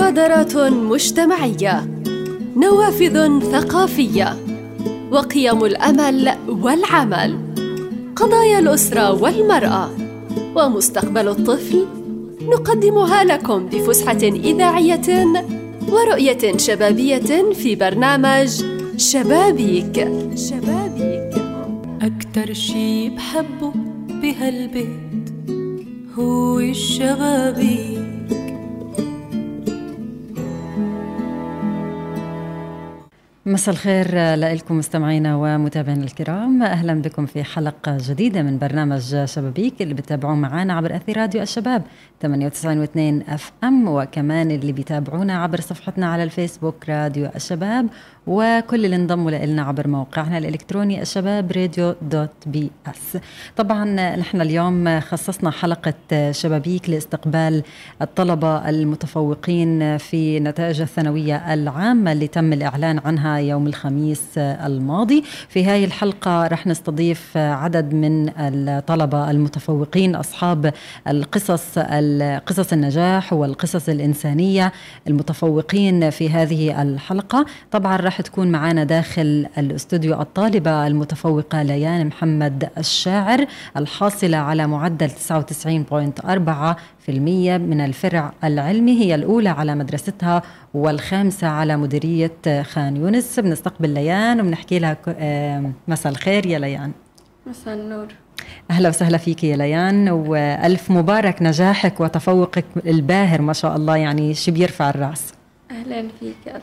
مبادرات مجتمعية نوافذ ثقافية وقيم الأمل والعمل قضايا الأسرة والمرأة ومستقبل الطفل نقدمها لكم بفسحة إذاعية ورؤية شبابية في برنامج شبابيك. شبابيك. أكتر شي بحبه بهالبيت هو الشبابيك. مساء الخير لكم مستمعينا ومتابعينا الكرام. أهلا بكم في حلقة جديدة من برنامج شبابيك اللي بتتابعوه معنا عبر أثير راديو الشباب 98.2 أف أم وكمان اللي بيتابعونا عبر صفحتنا على الفيسبوك راديو الشباب. وكل اللي انضموا لنا عبر موقعنا الإلكتروني الشباب راديو dot ps طبعا نحن اليوم خصصنا حلقة شبابيك لاستقبال الطلبة المتفوقين في نتائج الثانوية العامة اللي تم الإعلان عنها يوم الخميس الماضي. في هذه الحلقة رح نستضيف عدد من الطلبة المتفوقين أصحاب القصص قصص النجاح والقصص الإنسانية المتفوقين في هذه الحلقة. طبعا رح تكون معنا داخل الاستوديو الطالبة المتفوقة ليان محمد الشاعر الحاصلة على معدل 99.4% من الفرع العلمي هي الأولى على مدرستها والخامسة على مديرية خان يونس. بنستقبل ليان وبنحكي لها مساء الخير يا ليان. مساء النور. أهلا وسهلا فيك يا ليان والف مبارك نجاحك وتفوقك الباهر ما شاء الله يعني شي بيرفع الرأس؟ أهلا فيك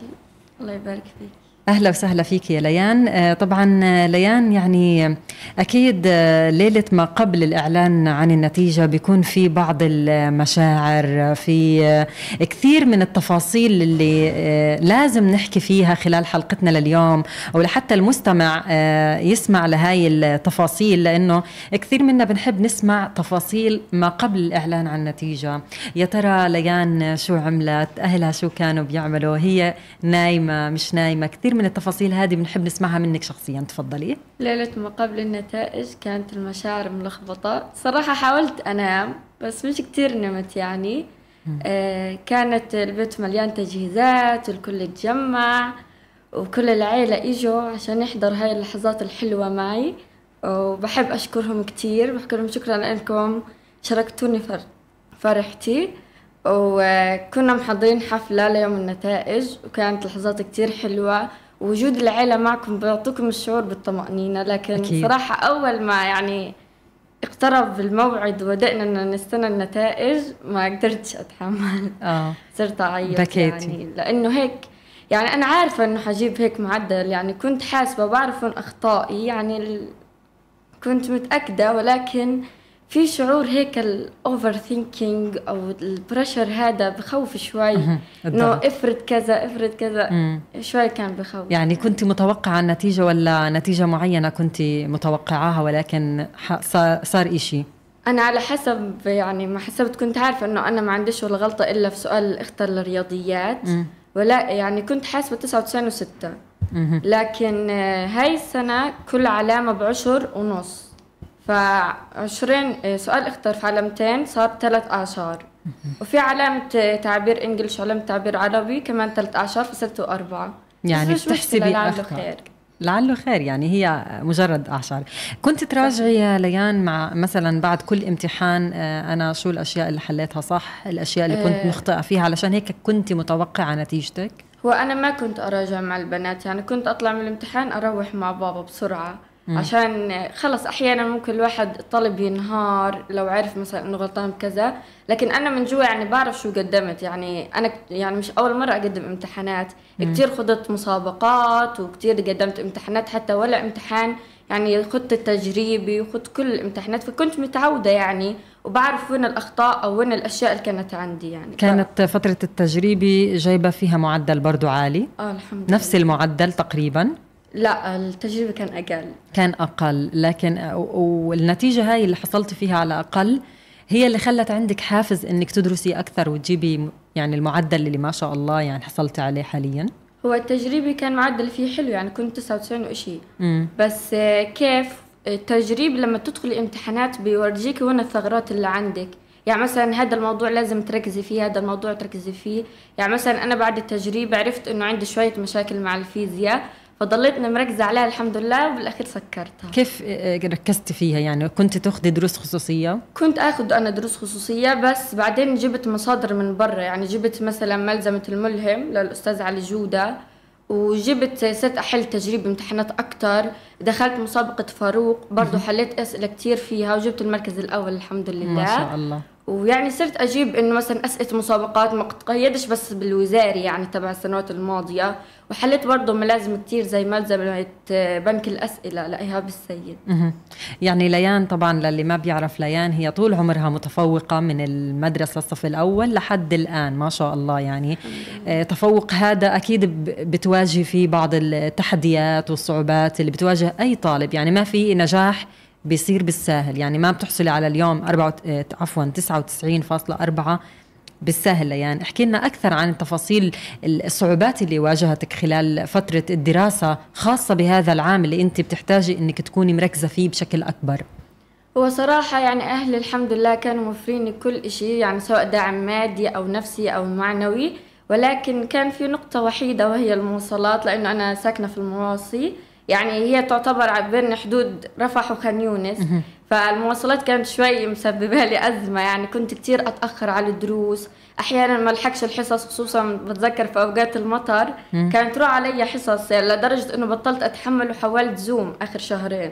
الله يبارك فيك أهلا وسهلا فيك يا ليان. آه، طبعا آه، ليان يعني أكيد آه، ليلة ما قبل الإعلان عن النتيجة بيكون في بعض المشاعر في كثير من التفاصيل اللي لازم نحكي فيها خلال حلقتنا لليوم أو لحتى المستمع يسمع لهاي التفاصيل لأنه كثير منا بنحب نسمع تفاصيل ما قبل الإعلان عن النتيجة. يا ترى ليان شو عملت؟ أهلها شو كانوا بيعملوا؟ هي نايمة مش نايمة؟ كثير من التفاصيل هذه بنحب نسمعها منك شخصيا تفضلي. ليلة ما قبل النتائج كانت المشاعر ملخبطة. صراحة حاولت أنام بس مش كتير نمت يعني. آه كانت البيت مليان تجهيزات والكل اتجمع وكل العيلة إجوا عشان يحضر هاي اللحظات الحلوة معي. وبحب أشكرهم كتير بحكي لهم شكرا لأنكم شاركتوني فرحتي. وكنا محضرين حفلة ليوم النتائج وكانت لحظات كتير حلوة. وجود العيلة معكم بيعطيكم الشعور بالطمأنينة لكن أكيد. صراحة أول ما يعني اقترب الموعد وبدأنا نستنى النتائج ما قدرتش أتحمل آه. صرت أعيط بكيتي. يعني لأنه هيك يعني أنا عارفة إنه حجيب هيك معدل يعني كنت حاسبة بعرف أخطائي يعني ال... كنت متأكدة ولكن في شعور هيك ال overthinking أو ال pressure هذا بخوف شوي. إنه افرض كذا افرض كذا. مم. شوي كان بخوف. يعني كنت متوقعة النتيجة ولا نتيجة معينة كنت متوقعاها ولكن صار إشي؟ أنا على حسب يعني ما حسبت كنت عارفة إنه أنا ما عنديش ولا غلطة إلا في سؤال الاختر الرياضيات. مم. ولا يعني كنت حاسبة 99 و6 لكن هاي السنة كل علامة بعشر ونص. فعشرين آه، سؤال اختر في علامتين صار ثلاث أعشار. وفي علامة تعبير إنجلش وعلامة تعبير عربي كمان ثلاث أعشار فصرتوا أربعة يعني بتحسبي لعله خير. لعله خير يعني هي مجرد أعشار. كنت تراجعي يا ليان مع مثلا بعد كل امتحان آه، أنا شو الأشياء اللي حليتها صح؟ الأشياء اللي كنت آه. مخطئة فيها علشان هيك كنت متوقعة نتيجتك. هو أنا ما كنت أراجع مع البنات يعني كنت أطلع من الامتحان أروح مع بابا بسرعة. عشان خلص أحيانا ممكن الواحد طلب ينهار لو عرف مثلا إنه غلطان بكذا. لكن أنا من جوا يعني بعرف شو قدمت. يعني أنا يعني مش أول مرة أقدم امتحانات. كثير خضت مسابقات وكثير قدمت امتحانات حتى ولا امتحان يعني خدت التجريبي وخدت كل الامتحانات. فكنت متعودة يعني وبعرف وين الأخطاء أو وين الأشياء اللي كانت عندي يعني. كانت ف... فترة التجريبي جايبة فيها معدل برضو عالي. آه الحمد لله. نفس المعدل تقريبا. لا التجربة كان أقل. كان أقل. لكن والنتيجة هاي اللي حصلت فيها على أقل هي اللي خلت عندك حافز إنك تدرسي أكثر وتجيبي يعني المعدل اللي ما شاء الله يعني حصلتي عليه حاليا. هو التجريبي كان معدل فيه حلو يعني كنت 99 وشيء بس كيف التجريب لما تدخلي امتحانات بيورجيك وين الثغرات اللي عندك؟ يعني مثلا هذا الموضوع لازم تركزي فيه هذا الموضوع تركزي فيه. يعني مثلا أنا بعد التجريب عرفت إنه عندي شوية مشاكل مع الفيزياء. فضليتني مركزة عليها الحمد لله وبالأخير سكرتها. كيف آه، ركزتي فيها؟ يعني كنت تاخذي دروس خصوصية؟ كنت أخذ أنا دروس خصوصية بس بعدين جبت مصادر من برا. يعني جبت مثلا ملزمة الملهم للأستاذ علي جودة وجبت صرت أحل تجريب امتحانات أكتر. دخلت مسابقة فاروق برضو حليت أسئلة كتير فيها وجبت المركز الأول الحمد لله. ما شاء الله. ويعني صرت أجيب إنه مثلا أسئلة مسابقات ما تقيدش بس بالوزاري يعني تبع السنوات الماضية وحليت برضه ملازم كتير زي ملزمه بنك الأسئلة لإيهاب السيد. يعني ليان طبعا للي ما بيعرف ليان هي طول عمرها متفوقة من المدرسة الصف الأول لحد الآن ما شاء الله يعني. آه تفوق هذا أكيد بتواجه فيه بعض التحديات والصعوبات اللي بتواجه أي طالب. يعني ما في نجاح بيصير بالساهل. يعني ما بتحصلي على اليوم أربعة آه، عفوا 99.4 بالساهل يعني احكي لنا أكثر عن التفاصيل الصعوبات اللي واجهتك خلال فترة الدراسة خاصة بهذا العام اللي أنت بتحتاجي أنك تكوني مركزة فيه بشكل أكبر. هو صراحة يعني أهلي الحمد لله كانوا موفرين كل إشي يعني سواء دعم مادي أو نفسي أو معنوي ولكن كان في نقطة وحيدة وهي المواصلات لأنه أنا ساكنة في المواصي. يعني هي تعتبر بين حدود رفح وخان يونس. فالمواصلات كانت شوي مسببة لي أزمة يعني كنت كتير أتأخر على الدروس. أحيانا ما لحقش الحصص خصوصا بتذكر في أوقات المطر. كانت تروح علي حصص لدرجة إنه بطلت أتحمل وحولت زوم آخر شهرين.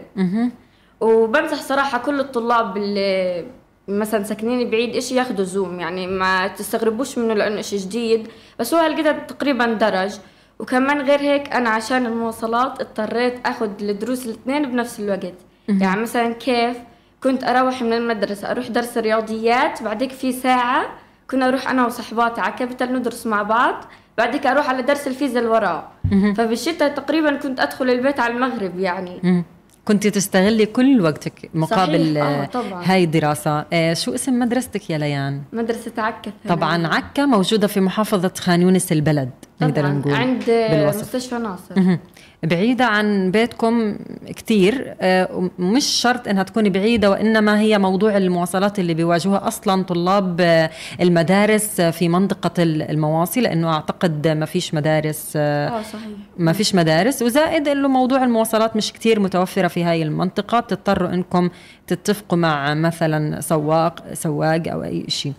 وبنصح صراحة كل الطلاب اللي مثلا ساكنين بعيد إشي ياخدوا زوم يعني ما تستغربوش منه لأنه إشي جديد. بس هو هالقد تقريبا درج. وكمان غير هيك أنا عشان المواصلات اضطريت أخذ الدروس الاثنين بنفس الوقت. يعني مثلا كيف كنت أروح من المدرسة؟ أروح درس رياضيات بعدك في ساعة كنا أروح أنا وصحباتي على كابيتال ندرس مع بعض بعدك أروح على درس الفيزياء اللي وراه فبالشتاء تقريبا كنت أدخل البيت على المغرب يعني. كنت تستغلي كل وقتك مقابل آه طبعاً. هاي الدراسة آه شو اسم مدرستك يا ليان؟ مدرسة عكا طبعا عكا موجودة في محافظة خان يونس البلد نقدر نقول عند بالوصف. مستشفى ناصر بعيدة عن بيتكم كثير آه، مش شرط إنها تكون بعيدة وإنما هي موضوع المواصلات اللي بيواجهوها أصلا طلاب آه، المدارس في منطقة المواصي لأنه أعتقد ما فيش مدارس آه, آه، صحيح. ما فيش مدارس. وزائد إنه موضوع المواصلات مش كثير متوفرة في هاي المنطقة بتضطروا إنكم تتفقوا مع مثلا سواق سواق أو أي شيء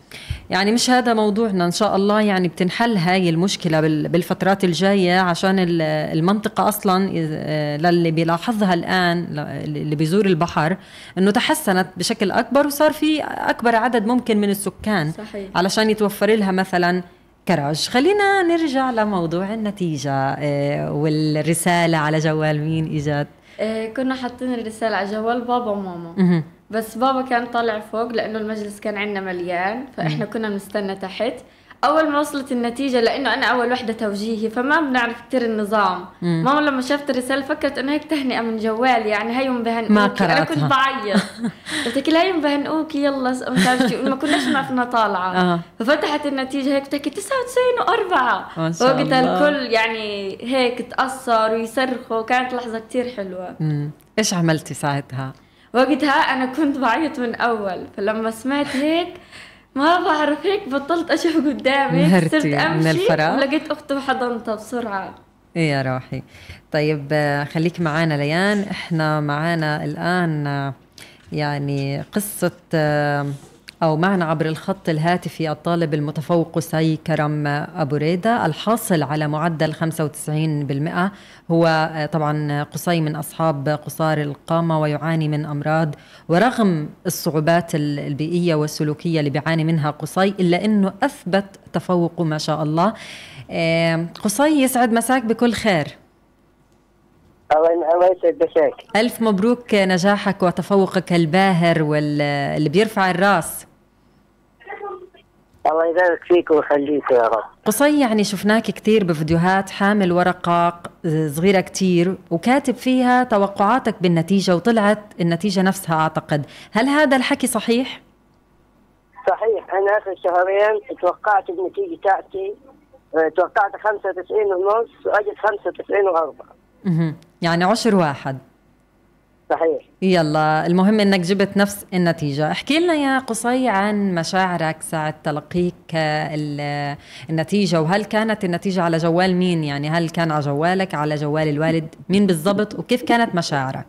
يعني مش هذا موضوعنا. إن شاء الله يعني بتنحل هاي المشكلة بالفترات الجاية عشان المنطقة أصلا آه، للي بيلاحظها الآن اللي بيزور البحر إنه تحسنت بشكل أكبر وصار في أكبر عدد ممكن من السكان صحيح. علشان يتوفر لها مثلا كراج. خلينا نرجع لموضوع النتيجة آه، والرسالة على جوال مين إجت. كنا حاطين الرسالة على جوال بابا وماما. بس بابا كان طالع فوق لأنه المجلس كان عندنا مليان فإحنا كنا بنستنى تحت. أول ما وصلت النتيجة لأنه أنا أول وحدة توجيهي فما بنعرف كثير النظام مم. ماما لما شافت الرسالة فكرت إنه هيك تهنئة من جوالي يعني هيهم بهنئوكي ما قرأتها. أنا كنت بعيط قلت لها هيهم بهنئوكي يلا مش عارف ما كناش نعرف إنها طالعة آه. ففتحت النتيجة هيك بتحكي 99 و4 وقتها الكل يعني هيك تأثر ويصرخوا كانت لحظة كثير حلوة مم. إيش عملتي ساعتها؟ وقتها أنا كنت بعيط من أول فلما سمعت هيك ما بعرف هيك بطلت أشوف قدامي صرت أمشي من الفراغ. ولقيت أختي وحضنتها بسرعة. إيه يا روحي. طيب آه، خليك معانا ليان. إحنا معانا الآن آه، يعني قصة آه، أو معنا عبر الخط الهاتفي الطالب المتفوق قصي كرم أبو ريدة. الحاصل على معدل 95% هو آه، طبعا قصي من أصحاب قصار القامة ويعاني من أمراض ورغم الصعوبات البيئية والسلوكية اللي بيعاني منها قصي إلا أنه أثبت تفوقه ما شاء الله. آه، قصي يسعد مساك بكل خير. الله يسعد مساك ألف مبروك نجاحك وتفوقك الباهر واللي بيرفع الراس. الله يبارك فيك ويخليك يا رب. قصي يعني شفناك كثير بفيديوهات حامل ورقة صغيرة كثير وكاتب فيها توقعاتك بالنتيجة وطلعت النتيجة نفسها أعتقد. هل هذا الحكي صحيح؟ صحيح. أنا آخر شهرين توقعت النتيجة تاعتي توقعت 95 ونص وأجت 95 وأربعة. يعني عشر واحد. صحيح. يلا المهم إنك جبت نفس النتيجة. احكي لنا يا قصي عن مشاعرك ساعة تلقيك ال- النتيجة وهل كانت النتيجة على جوال مين؟ يعني هل كان على جوالك على جوال الوالد؟ مين بالضبط؟ وكيف كانت مشاعرك؟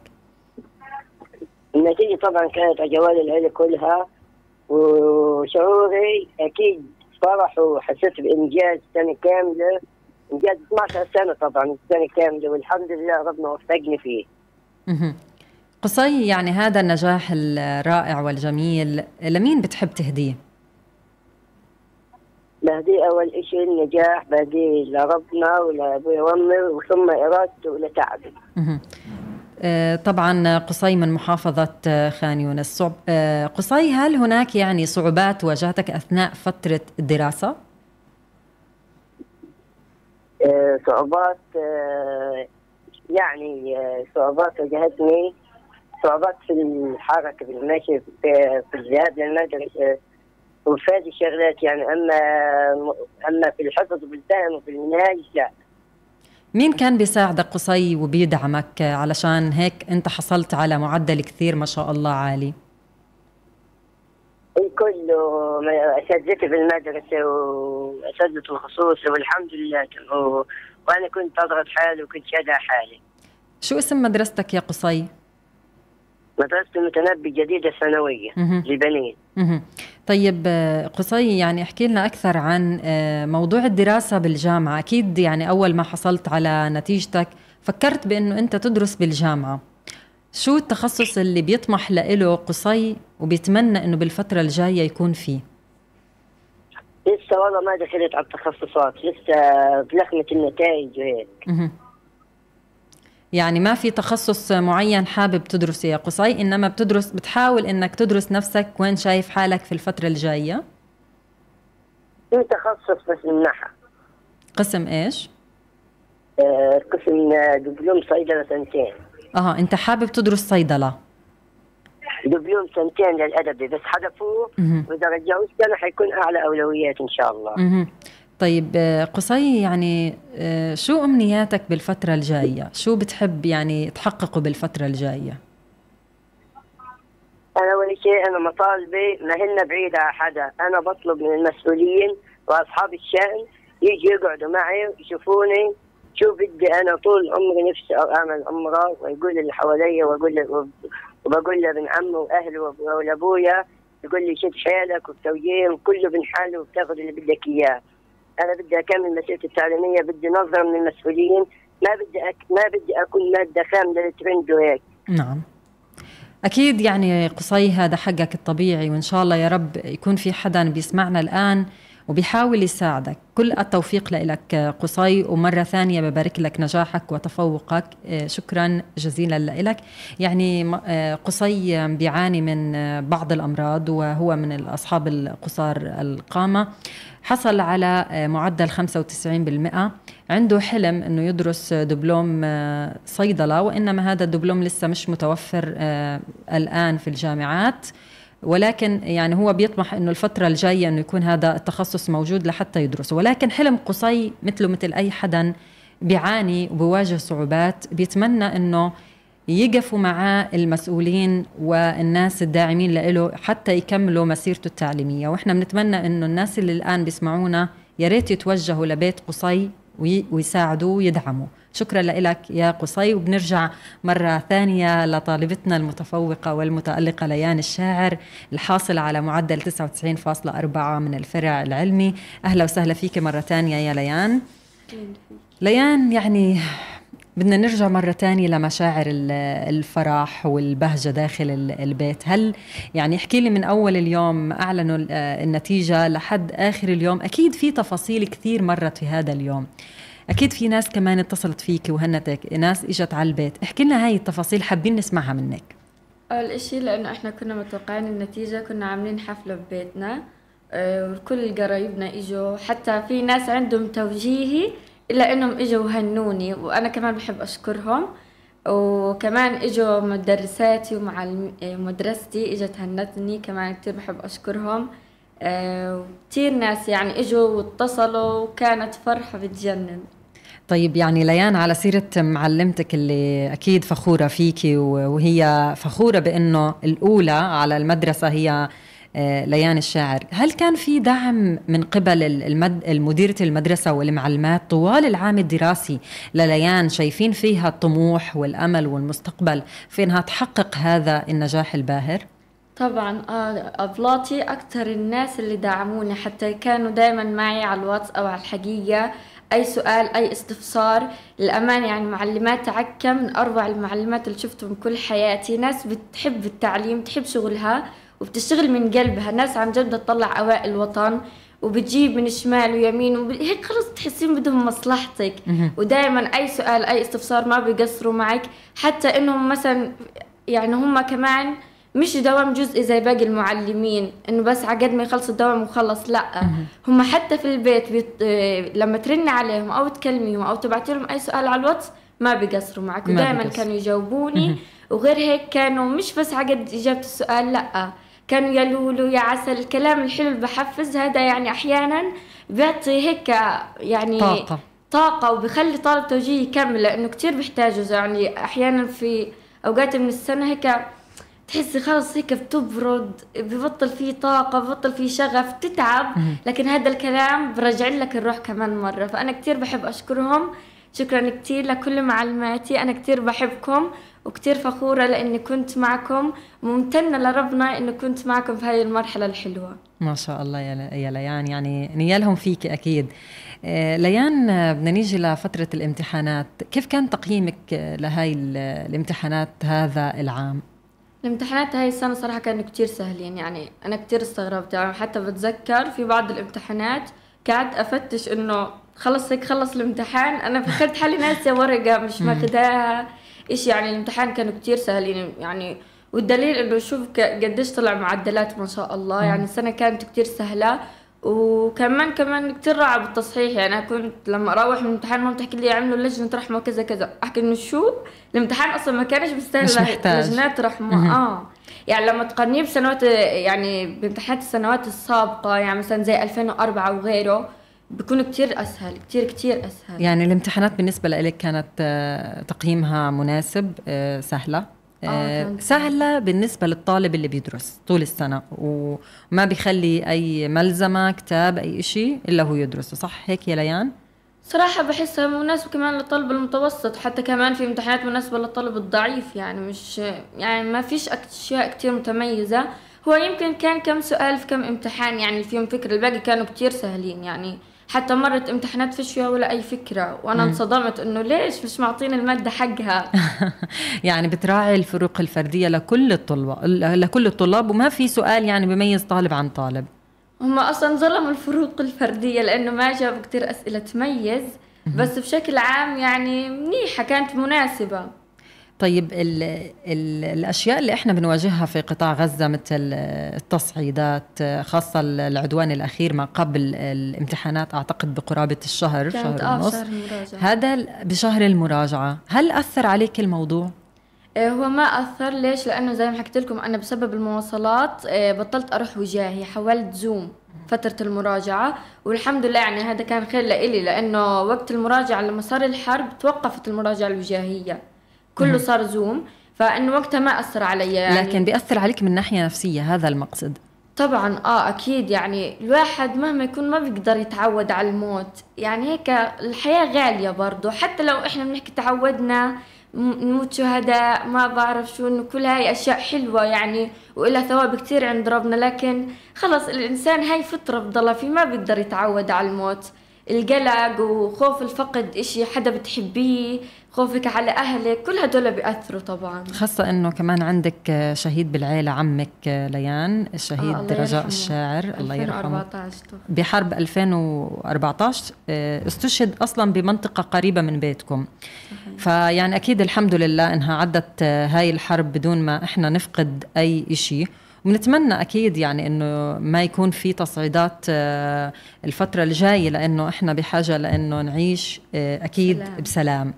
النتيجة طبعا كانت على جوال العيلة كلها وشعوري أكيد فرح وحسيت بإنجاز سنة كاملة إنجاز 12 سنة طبعا سنة كاملة والحمد لله ربنا وفقني فيه. قصي يعني هذا النجاح الرائع والجميل لمين بتحب تهديه بهدي أول إشي النجاح بهدي لربنا ولأبوي وأمي وثم إرادته ولتعبي. آه، طبعا قصي من محافظة آه، خان يونس آه، قصي هل هناك يعني صعوبات واجهتك أثناء فترة الدراسة؟ آه، صعوبات آه، يعني آه، صعوبات واجهتني صعوبات في الحركة في المشي في, الذهاب للمدرسة وفي هذه الشغلات يعني أما أما في الحفظ والفهم وفي المنهاج لا. مين كان بيساعدك قصي وبيدعمك؟ علشان هيك أنت حصلت على معدل كثير ما شاء الله عالي. الكل أساتذتي في المدرسة وأساتذة الخصوصي والحمد لله كان- و- وأنا كنت أضغط حالي وكنت شادع حالي شو اسم مدرستك يا قصي؟ مدرسة المتنبي جديدة ثانوية مهم. لبنين. طيب قصي يعني احكي لنا أكثر عن آه، موضوع الدراسة بالجامعة أكيد يعني أول ما حصلت على نتيجتك فكرت بأنه أنت تدرس بالجامعة شو التخصص اللي بيطمح له قصي وبيتمنى أنه بالفترة الجاية يكون فيه؟ لسه والله ما دخلت على التخصصات لسه بلخمة النتائج وهيك. يعني ما في تخصص معين حابب تدرسه يا قصي إنما بتدرس بتحاول إنك تدرس نفسك وين شايف حالك في الفترة الجاية؟ في تخصص بس النحو قسم إيش؟ آه، قسم دبلوم صيدلة سنتين. آه أنت حابب تدرس صيدلة؟ دبلوم سنتين للأدبي بس حذفوه. وإذا رجعوه سنة حيكون أعلى أولويات إن شاء الله. مهم. طيب آه، قصي يعني آه، شو أمنياتك بالفترة الجاية؟ شو بتحب يعني تحققه بالفترة الجاية؟ أنا أول شيء أنا مطالبي ما هن بعيدة على حدا. أنا بطلب من المسؤولين وأصحاب الشأن يجي يقعدوا معي يشوفوني شو بدي أنا طول عمري نفسي أعمل عمرة ويقول اللي حواليا وأقول وبقول لابن عمي وأهلي وأب- ولأبويا يقول لي شد حيلك وبتوجيه وكله بنحاله وبتاخذ اللي بدك إياه. أنا بدي أكمل مسيرتي التعليمية بدي نظرة من المسؤولين ما بدي أك... ما بدي أكون مادة خام للترند وهيك. نعم. أكيد يعني قصي هذا حقك الطبيعي وإن شاء الله يا رب يكون في حدا بيسمعنا الآن وبيحاول يساعدك. كل التوفيق لك قصي ومرة ثانية ببارك لك نجاحك وتفوقك. آه، شكرا جزيلا لك يعني آه، قصي بيعاني من آه، بعض الأمراض وهو من أصحاب القصار القامة. حصل على معدل 95% عنده حلم إنه يدرس دبلوم صيدلة وإنما هذا الدبلوم لسه مش متوفر الآن في الجامعات. ولكن يعني هو بيطمح إنه الفترة الجاية إنه يكون هذا التخصص موجود لحتى يدرسه. ولكن حلم قصي مثله مثل أي حدا بيعاني وبيواجه صعوبات بيتمنى إنه يقفوا معاه المسؤولين والناس الداعمين له حتى يكملوا مسيرته التعليمية. وإحنا بنتمنى أنه الناس اللي الآن بيسمعونا يا ريت يتوجهوا لبيت قصي وي- ويساعدوه ويدعموا شكرا لك يا قصي. وبنرجع مرة ثانية لطالبتنا المتفوقة والمتألقة ليان الشاعر الحاصلة على معدل 99.4 من الفرع العلمي. أهلا وسهلا فيك مرة ثانية يا ليان. ليان يعني بدنا نرجع مرة تانية لمشاعر ال- الفرح والبهجة داخل ال- البيت. هل يعني احكي لي من أول اليوم أعلنوا ال- النتيجة لحد آخر اليوم؟ أكيد في تفاصيل كثير مرت في هذا اليوم. أكيد في ناس كمان اتصلت فيك وهنتك ناس إجت على البيت. احكي لنا هاي التفاصيل حابين نسمعها منك. أول إشي لأنه إحنا كنا متوقعين النتيجة كنا عاملين حفلة ببيتنا آه، وكل قرايبنا إجوا. حتى في ناس عندهم توجيهي إلا إنهم إجوا وهنوني وأنا كمان بحب أشكرهم. وكمان إجوا مدرساتي ومعلم آه، مدرستي إجت هنتني كمان كتير بحب أشكرهم. آه، وكتير ناس يعني إجوا واتصلوا وكانت فرحة بتجنن. طيب يعني ليان على سيرة معلمتك اللي أكيد فخورة فيكي وهي فخورة بأنه الأولى على المدرسة هي آه، ليان الشاعر. هل كان في دعم من قبل المد... المديرة المدرسة والمعلمات طوال العام الدراسي لليان شايفين فيها الطموح والأمل والمستقبل؟ في أنها تحقق هذا النجاح الباهر؟ طبعا آه أبلاطي أكثر الناس اللي دعموني حتى كانوا دائما معي على الواتس أو على الحقيقة. أي سؤال أي استفسار. للأمانة يعني معلمات عكا من أروع المعلمات اللي شفتهم كل حياتي. ناس بتحب التعليم تحب شغلها وبتشتغل من قلبها. ناس عن جد تطلع أوائل الوطن وبتجيب من شمال ويمين وب... هيك خلص تحسين بدهم مصلحتك. ودائما أي سؤال أي استفسار ما بيقصروا معك. حتى إنهم مثلا يعني هم كمان مش دوام جزئي زي باقي المعلمين إنه بس عقد ما يخلصوا الدوام وخلص لأ. هم حتى في البيت بيط... لما ترني عليهم أو تكلميهم أو تبعتي لهم أي سؤال على الواتس ما بيقصروا معك. ودائما كانوا يجاوبوني. وغير هيك كانوا مش بس عقد إجابة السؤال لأ. كانوا يلولوا يا عسل الكلام الحلو اللي بحفز هذا يعني أحيانا بيعطي هيك يعني طاقة. طاقة وبخلي طالب توجيه يكمل لأنه كثير بيحتاجوا يعني أحيانا في أوقات من السنة هيك تحسي خلص هيك بتبرد ببطل في طاقة ببطل في شغف تتعب لكن هذا الكلام برجع لك الروح كمان مرة. فأنا كتير بحب أشكرهم. شكرا كتير لكل معلماتي. أنا كتير بحبكم وكتير فخورة لأني كنت معكم. ممتنة لربنا إني كنت معكم في هذه المرحلة الحلوة. ما شاء الله يا يا ليان. يعني نيالهم فيك أكيد. آه، ليان بدنا نيجي لفترة الامتحانات. كيف كان تقييمك لهاي الامتحانات هذا العام؟ الامتحانات هاي السنة صراحة كانوا كتير سهلين يعني أنا كتير استغربت. يعني حتى بتذكر في بعض الامتحانات قعدت أفتش إنه خلص هيك خلص الامتحان أنا فكرت حالي ناسية ورقة مش ماخداها. إيش يعني الامتحان كانوا كتير سهلين يعني والدليل إنه شوف قديش طلع معدلات ما شاء الله. يعني السنة كانت كتير سهلة. وكمان كمان كتير رائع بالتصحيح يعني أنا كنت لما أروح من الامتحان ماما تحكي لي يعملوا لجنة رحمة وكذا كذا. أحكي إنه شو؟ الامتحان أصلا ما كانش مستاهل لجنات رحمة. آه. يعني لما تقارنيه بسنوات يعني بامتحانات السنوات السابقة يعني مثلا زي 2004 وغيره بيكون كتير أسهل كتير كتير أسهل. يعني الامتحانات بالنسبة لك كانت آه، تقييمها مناسب آه، سهلة؟ آه, آه، سهلة بالنسبة للطالب اللي بيدرس طول السنة وما بيخلي أي ملزمة كتاب أي إشي إلا هو يدرسه صح؟ هيك يا ليان؟ صراحة بحسها مناسبة كمان للطالب المتوسط حتى كمان في امتحانات مناسبة للطالب الضعيف يعني مش يعني ما فيش أشياء كتير متميزة. هو يمكن كان كم سؤال في كم امتحان يعني فيهم فكرة الباقي كانوا كتير سهلين يعني حتى مرت امتحانات فيش فيها ولا أي فكرة. وأنا انصدمت إنه ليش مش معطيني المادة حقها؟ يعني بتراعي الفروق الفردية لكل الطلاب لكل الطلاب وما في سؤال يعني بميز طالب عن طالب. هم أصلا ظلموا الفروق الفردية لأنه ما جابوا كثير أسئلة تميز بس بشكل عام يعني منيحة كانت مناسبة. طيب ال ال الأشياء اللي إحنا بنواجهها في قطاع غزة مثل التصعيدات خاصة العدوان الأخير ما قبل الامتحانات أعتقد بقرابة الشهر شهر ونص. هذا بشهر المراجعة هل أثر عليك الموضوع؟ آه، هو ما أثر. ليش؟ لأنه زي ما حكيت لكم أنا بسبب المواصلات آه، بطلت أروح وجاهي حولت زوم فترة المراجعة والحمد لله يعني هذا كان خير لإلي لأنه وقت المراجعة لما صار الحرب توقفت المراجعة الوجاهية. كله صار زوم فإنه وقتها ما أثر علي يعني. لكن بيأثر عليك من ناحية نفسية هذا المقصد. طبعا آه أكيد يعني الواحد مهما يكون ما بيقدر يتعود على الموت. يعني هيك الحياة غالية برضه. حتى لو إحنا بنحكي تعودنا نموت شهداء ما بعرف شو إنه كل هاي أشياء حلوة يعني وإلها ثواب كثير عند ربنا. لكن خلص الإنسان هاي فطرة بضلها فيه ما بيقدر يتعود على الموت. القلق وخوف الفقد إشي حدا بتحبيه خوفك على أهلك كل هدول بيأثروا طبعا. خاصة إنه كمان عندك شهيد بالعيلة عمك ليان الشهيد آه رجاء الشاعر الله يرحمه. بحرب 2014 آه، استشهد أصلا بمنطقة قريبة من بيتكم. صحيح. فيعني أكيد الحمد لله إنها عدت هاي الحرب بدون ما إحنا نفقد أي إشي. ونتمنى أكيد يعني إنه ما يكون في تصعيدات آه، الفترة الجاية لأنه إحنا بحاجة لإنه نعيش آه، أكيد سلام. بسلام.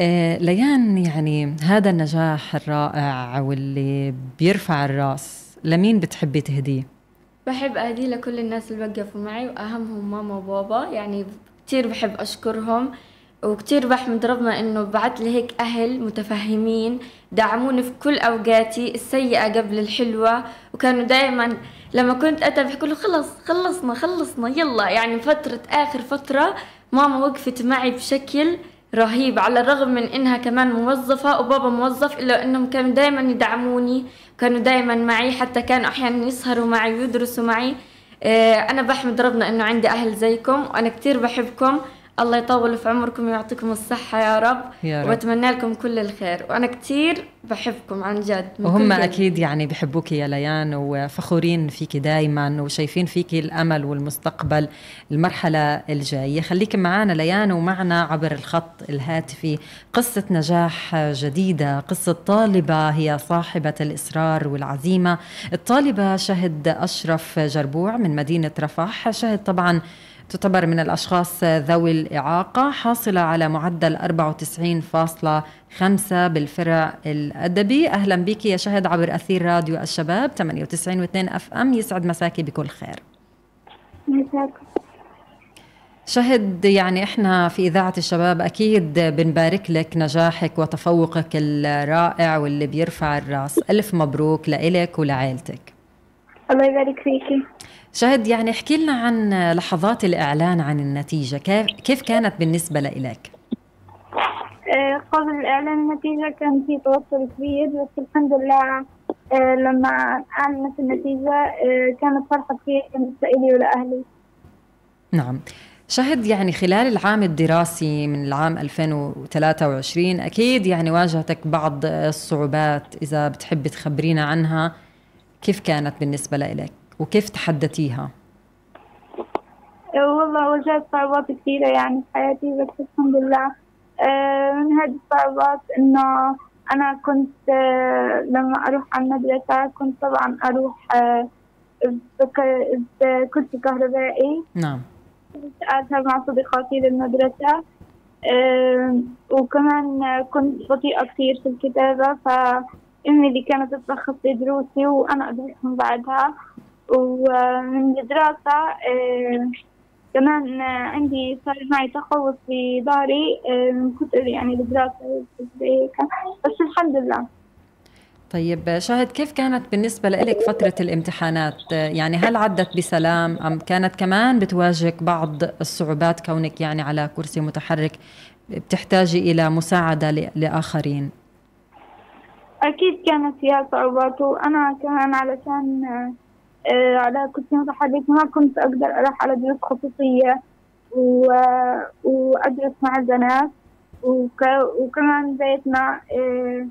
آه، ليان يعني هذا النجاح الرائع واللي بيرفع الرأس لمين بتحبي تهديه؟ بحب اهديه لكل الناس اللي وقفوا معي وأهمهم ماما وبابا يعني كثير بحب أشكرهم. وكتير بحمد ربنا إنه بعت لي هيك أهل متفهمين دعموني في كل أوقاتي السيئة قبل الحلوة وكانوا دائما لما كنت أتى بيحكوا له خلص خلصنا خلصنا يلا. يعني فترة آخر فترة ماما وقفت معي بشكل رهيب على الرغم من إنها كمان موظفة وبابا موظف إلا إنهم كانوا دائما يدعموني كانوا دائما معي حتى كانوا أحيانا يسهروا معي ويدرسوا معي. آه، أنا بحمد ربنا إنه عندي أهل زيكم وأنا كتير بحبكم. الله يطول في عمركم ويعطيكم الصحة يا رب, يا رب. وأتمنى لكم كل الخير. وأنا كتير بحبكم عن جد وهم. أكيد يعني بحبوك يا ليان وفخورين فيك دائما وشايفين فيك الأمل والمستقبل المرحلة الجاية. خليك معنا ليان ومعنا عبر الخط الهاتفي قصة نجاح جديدة قصة طالبة هي صاحبة الإصرار والعزيمة. الطالبة شهد أشرف جربوع من مدينة رفح. شهد طبعا تعتبر من الأشخاص ذوي الإعاقة حاصلة على معدل 94.5 بالفرع الأدبي. أهلا بك يا شهد عبر أثير راديو الشباب 98 و2 أف أم. يسعد مساكي بكل خير. شهد يعني إحنا في إذاعة الشباب أكيد بنبارك لك نجاحك وتفوقك الرائع واللي بيرفع الرأس. ألف مبروك لإلك ولعائلتك. الله يبارك فيكي. شهد يعني احكي لنا عن لحظات الإعلان عن النتيجة. كيف كيف كانت بالنسبة لإلك؟ آه، قبل إعلان النتيجة كان في توتر كبير بس الحمد لله آه، لما أعلنت النتيجة آه، كانت فرحة كبيرة بالنسبة لي ولأهلي. نعم. شهد يعني خلال العام الدراسي من العام 2023 أكيد يعني واجهتك بعض الصعوبات إذا بتحب تخبرينا عنها. كيف كانت بالنسبة لإلك؟ وكيف تحدتيها آه، والله واجهت صعوبات كثيرة يعني في حياتي بس الحمد لله. آه، من هذه الصعوبات إنه أنا كنت آه، لما أروح على المدرسة كنت طبعا أروح بك- بكرسي كهربائي. نعم. أذهب مع صديقاتي للمدرسة. وكمان كنت بطيئة كثير في الكتابة فأمي اللي كانت تلخص لي دروسي وأنا أدرسهم بعدها. ومن الدراسة كمان عندي صار معي تخوف في ظهري من كتر يعني الدراسة بس الحمد لله. طيب شاهد كيف كانت بالنسبة لك فترة الامتحانات؟ يعني هل عدت بسلام؟ أم كانت كمان بتواجهك بعض الصعوبات كونك يعني على كرسي متحرك بتحتاجي إلى مساعدة لآخرين؟ أكيد كانت فيها صعوبات وأنا كمان علشان على كنت متحرك ما كنت أقدر أروح على دروس خصوصية و- وأدرس مع البنات. وك- وكمان بيتنا آه،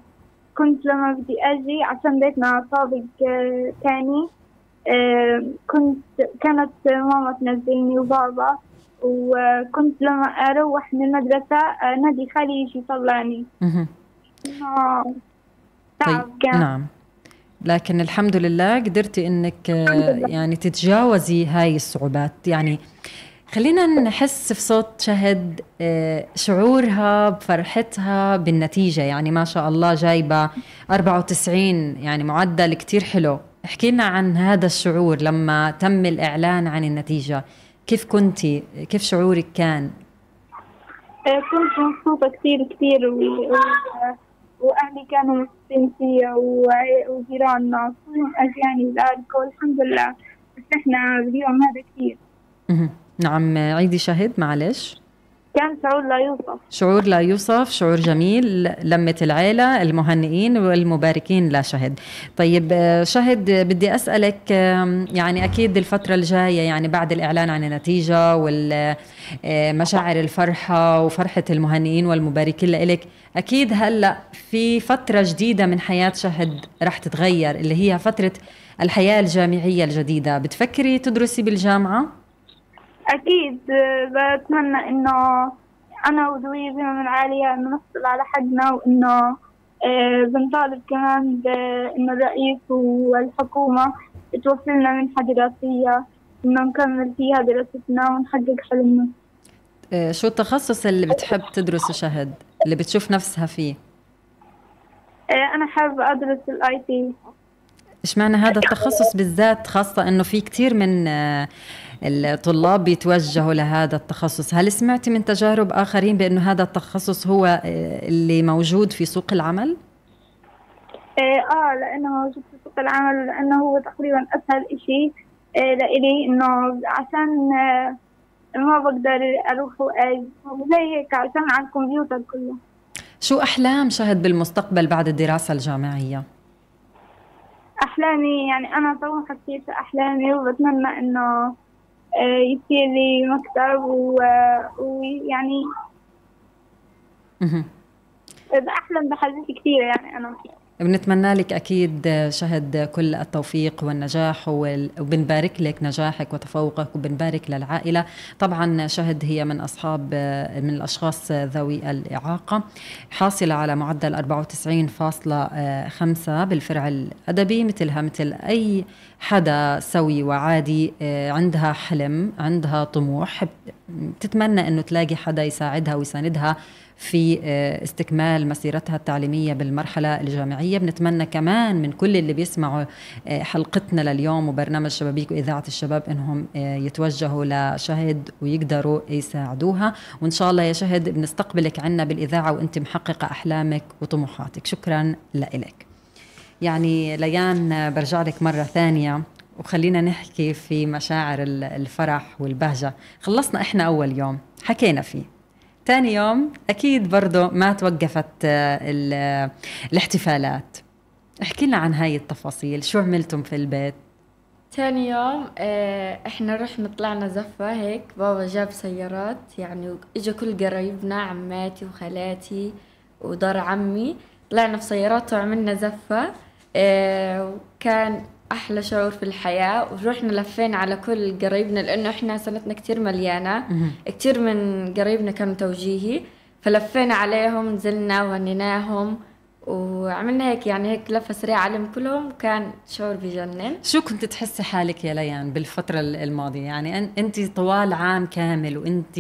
كنت لما بدي أجي عشان بيتنا طابق آه، تاني آه، كنت كانت ماما تنزلني وبابا. وكنت لما أروح من المدرسة آه، نادي خالي يجي يطلعني. آه، تعب كان. نعم. لكن الحمد لله قدرتي إنك آه، يعني تتجاوزي هاي الصعوبات. يعني خلينا نحس في صوت شهد آه، شعورها بفرحتها بالنتيجة. يعني ما شاء الله جايبة 94 يعني معدل كتير حلو. احكي لنا عن هذا الشعور لما تم الإعلان عن النتيجة. كيف كنتي؟ كيف شعورك كان؟ آه، كنت مبسوطة كثير و... و... وأهلي كانوا وع- وجيراننا كلهم أجاني ذلك والحمد لله فرحنا باليوم هذا كثير. نعم عيدي شهد معلش كان شعور لا يوصف. شعور لا يوصف شعور جميل لمة العيلة المهنئين والمباركين لشهد طيب آه، شهد آه، بدي أسألك يعني أكيد الفترة الجاية يعني بعد الإعلان عن النتيجة ومشاعر الفرحة وفرحة المهنئين والمباركين لإلك أكيد هلأ في فترة جديدة من حياة شهد رح تتغير اللي هي فترة الحياة الجامعية الجديدة. بتفكري تدرسي بالجامعة؟ أكيد بتمنى إنه أنا وذوي بهمم العالية إنه نحصل على حقنا وإنه آه، بنطالب كمان بإنه الرئيس والحكومة توفر لنا منحة دراسية إنه نكمل فيها دراستنا ونحقق حلمنا. آه، شو التخصص اللي بتحب تدرسه شهد؟ اللي بتشوف نفسها فيه؟ آه، أنا حابة أدرس الآي تي اشمعنى هذا التخصص بالذات؟ خاصة إنه في كثير من الطلاب بيتوجهوا لهذا التخصص هل سمعتي من تجارب آخرين بأنه هذا التخصص هو آه، اللي موجود في سوق العمل؟ إيه، آه لأنه موجود في سوق العمل لأنه هو تقريبا أسهل إشي إيه لإلي إنه عشان آه، ما بقدر أروح واجي زي هيك عشان على الكمبيوتر كله شو أحلام شهد بالمستقبل بعد الدراسة الجامعية؟ أحلامي يعني أنا طموحة كثير في أحلامي وبتمنى إنه آه، يصير لي مكتب ويعني بحلم بحاجات كثيرة يعني أنا بنتمنى لك أكيد شهد كل التوفيق والنجاح وبنبارك لك نجاحك وتفوقك وبنبارك للعائلة. طبعا شهد هي من أصحاب من الأشخاص ذوي الإعاقة. حاصلة على معدل 94.5 بالفرع الأدبي مثلها مثل أي حدا سوي وعادي. عندها حلم عندها طموح. بتتمنى إنه تلاقي حدا يساعدها ويساندها في آه، استكمال مسيرتها التعليمية بالمرحلة الجامعية. بنتمنى كمان من كل اللي بيسمعوا آه، حلقتنا لليوم وبرنامج شبابيك وإذاعة الشباب إنهم آه، يتوجهوا لشهد ويقدروا يساعدوها. وإن شاء الله يا شهد بنستقبلك عنا بالإذاعة وأنت محققة أحلامك وطموحاتك. شكرا لك يعني ليان برجع لك مرة ثانية وخلينا نحكي في مشاعر الفرح والبهجة. خلصنا إحنا أول يوم حكينا فيه. ثاني يوم أكيد برضه ما توقفت آه، الاحتفالات. احكي لنا عن هاي التفاصيل شو عملتم في البيت؟ ثاني يوم آه، إحنا رحنا طلعنا زفة هيك بابا جاب سيارات يعني اجوا كل قرايبنا عماتي وخالاتي ودار عمي طلعنا في سيارات وعملنا زفة آه، وكان أحلى شعور في الحياة ورحنا لفينا على كل قرايبنا لأنه إحنا سنتنا كتير مليانة. كتير من قرايبنا كانوا توجيهي فلفينا عليهم نزلنا وهنيناهم. وعملنا هيك يعني هيك لفة سريعة عليهم كلهم كان شعور بجنن. شو كنت تحسي حالك يا ليان بالفترة الماضية؟ يعني أنت طوال عام كامل وأنت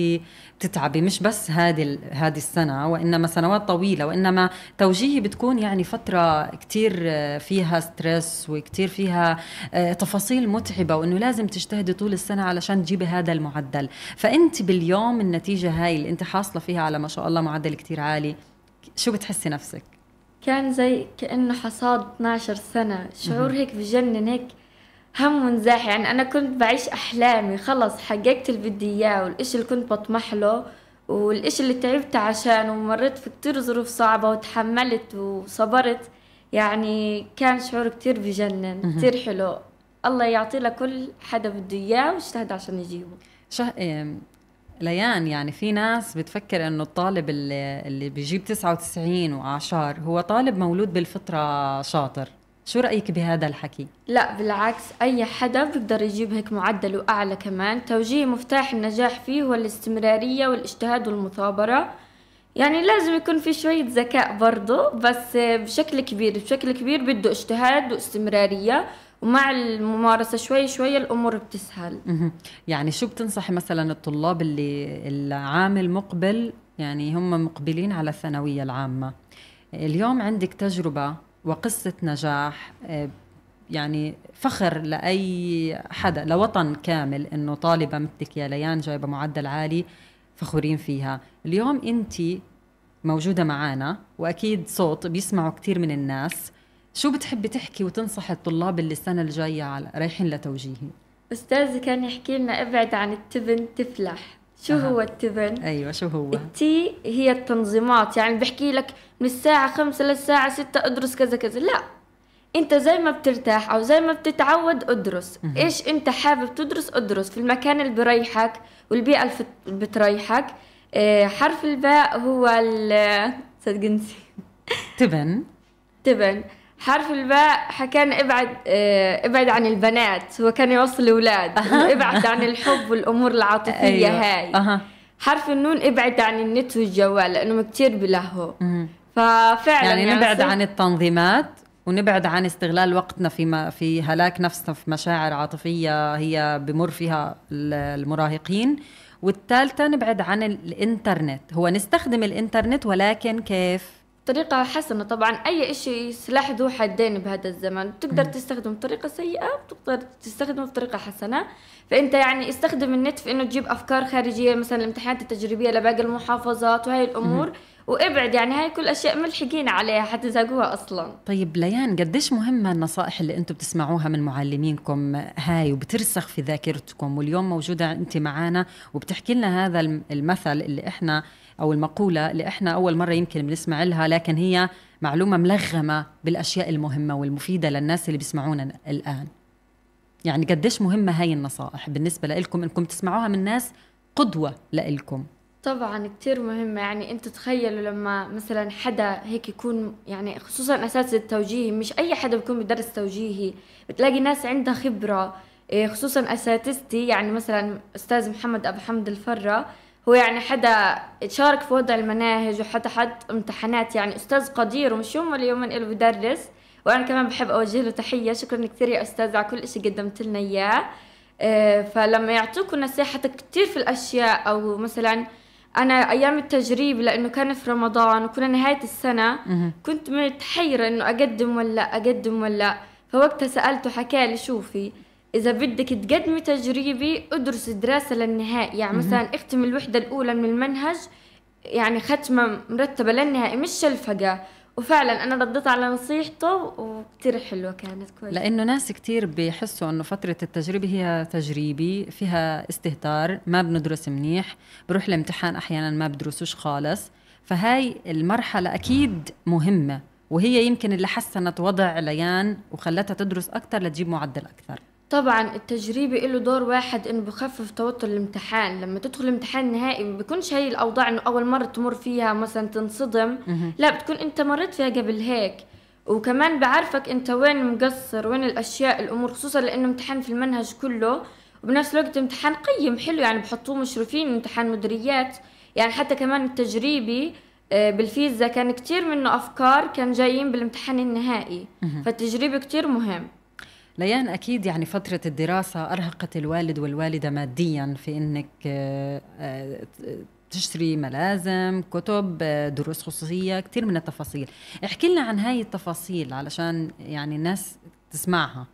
تتعبي مش بس هذه هذه السنة وإنما سنوات طويلة وإنما توجيهي بتكون يعني فترة كثير فيها ستريس وكثير فيها آه، تفاصيل متعبة وإنه لازم تجتهدي طول السنة علشان تجيبي هذا المعدل. فأنت باليوم النتيجة هاي اللي أنت حاصلة فيها على ما شاء الله معدل كثير عالي شو بتحسي نفسك؟ كان زي كأنه حصاد 12 سنة. شعور هيك بجنن هيك هم ونزاح يعني أنا كنت بعيش أحلامي خلص حققت اللي بدي إياه والإشي اللي كنت بطمح له والإشي اللي تعبت عشانه ومريت في كتير ظروف صعبة وتحملت وصبرت. يعني كان شعور كتير بجنن كتير حلو. الله يعطي لكل حدا بده إياه واجتهد عشان يجيبه. شه... ليان يعني في ناس بتفكر إنه الطالب اللي, اللي بيجيب 99 واعشار هو طالب مولود بالفطرة شاطر. شو رأيك بهذا الحكي؟ لا بالعكس أي حدا بيقدر يجيب هيك معدل وأعلى كمان. توجيه مفتاح النجاح فيه هو الاستمرارية والاجتهاد والمثابرة. يعني لازم يكون في شوية ذكاء برضه بس بشكل كبير بشكل كبير بده اجتهاد واستمرارية. ومع الممارسة شوي شوي الأمور بتسهل. يعني شو بتنصحي مثلا الطلاب اللي العام المقبل يعني هم مقبلين على الثانوية العامة؟ اليوم عندك تجربة وقصة نجاح آه، يعني فخر لأي حدا لوطن كامل إنه طالبة مثلك يا ليان جايبة معدل عالي فخورين فيها. اليوم أنت موجودة معنا وأكيد صوت بيسمعوا كثير من الناس. شو بتحبي تحكي وتنصحي الطلاب اللي السنة الجاية على رايحين لتوجيهي؟ أستاذي كان يحكي لنا أبعد عن التبن تفلح شو أه. هو التبن؟ أيوة شو هو؟ التي هي التنظيمات يعني بحكي لك من الساعة خمسة للساعة ستة أدرس كذا كذا لا أنت زي ما بترتاح أو زي ما بتتعود أدرس مه. إيش أنت حابب تدرس أدرس في المكان اللي بريحك والبيئة اللي بتريحك آه حرف الباء هو ال صدق تبن تبن حرف الباء حكان ابعد آه ابعد عن البنات هو كان يوصل الأولاد. ابعد عن الحب والأمور العاطفية أيوة. هاي أه. حرف النون ابعد عن النت والجوال لأنه كثير بلهوا ففعلا يعني, يعني نبعد عن التنظيمات ونبعد عن استغلال وقتنا في ما في هلاك نفسنا في مشاعر عاطفية هي بمر فيها المراهقين والثالثة نبعد عن الإنترنت هو نستخدم الإنترنت ولكن كيف بطريقة حسنة. طبعا أي إشي سلاح ذو حدين بهذا الزمن تقدر تستخدم بطريقة سيئة وتقدر تستخدمه بطريقة حسنة. فأنت يعني استخدم النت في إنه تجيب أفكار خارجية مثلا الامتحانات التجريبية لباقي المحافظات وهي الأمور. وابعد يعني هاي كل أشياء ملحقين عليها حتزهقوها أصلا. طيب ليان قديش مهمة النصائح اللي أنتم بتسمعوها من معلمينكم هاي وبترسخ في ذاكرتكم؟ واليوم موجودة أنت معنا وبتحكي لنا هذا المثل اللي إحنا أو المقولة اللي إحنا أول مرة يمكن بنسمع لها لكن هي معلومة ملغمة بالأشياء المهمة والمفيدة للناس اللي بيسمعونا الآن. يعني قديش مهمة هاي النصائح بالنسبة لكم إنكم تسمعوها من ناس قدوة لكم طبعا كتير مهمة يعني أنت تخيلوا لما مثلا حدا هيك يكون يعني خصوصا اساتذة التوجيهي مش أي حدا بيكون بدرس توجيهي. بتلاقي ناس عندها خبرة. إيه، خصوصا أساتذتي يعني مثلا أستاذ محمد أبو حمد الفرة. هو يعني حدا شارك في وضع المناهج وحتى حط امتحانات. يعني أستاذ قدير ومش يوم ولا يومين له بدرس وأنا كمان بحب أوجه له تحية. شكرا كثير يا أستاذ على كل إشي قدمت لنا إياه. إيه، فلما يعطوكم نصيحة كثير في الأشياء أو مثلا أنا أيام التجريب لأنه كان في رمضان وكنا نهاية السنة كنت متحيرة إنه أقدم ولا أقدم ولا فوقتها سألته حكى لي شوفي إذا بدك تقدمي تجريبي ادرس دراسة للنهائي. يعني مثلا اختم الوحدة الأولى من المنهج يعني ختمة مرتبة للنهائي مش شلفقة. وفعلا أنا رديت على نصيحته وكثير حلوة كانت كويسه لأنه ناس كثير بيحسوا إنه فترة التجربه هي تجريبي فيها استهتار ما بندرس منيح بروح الامتحان أحيانا ما بدرسوش خالص. فهاي المرحلة أكيد مهمة وهي يمكن اللي حسنت وضع ليان وخلتها تدرس أكثر لتجيب معدل أكثر. طبعا التجريبي له دور واحد إنه بخفف توتر الامتحان. لما تدخل الامتحان النهائي ما بيكونش هي الأوضاع إنه أول مرة تمر فيها مثلا تنصدم. لا بتكون أنت مريت فيها قبل هيك. وكمان بعرفك أنت وين مقصر وين الأشياء الأمور خصوصا لأنه امتحان في المنهج كله. وبنفس الوقت امتحان قيم حلو يعني بحطوه مشرفين امتحان مدريات يعني حتى كمان التجريبي آه، بالفيزا كان كتير منه أفكار كان جايين بالامتحان النهائي. فالتجريبي كتير مهم. ليان أكيد يعني فترة الدراسة أرهقت الوالد والوالدة ماديا في إنك آه، آه، تشتري ملازم كتب آه، دروس خصوصية كثير من التفاصيل. احكي لنا عن هاي التفاصيل علشان يعني الناس تسمعها.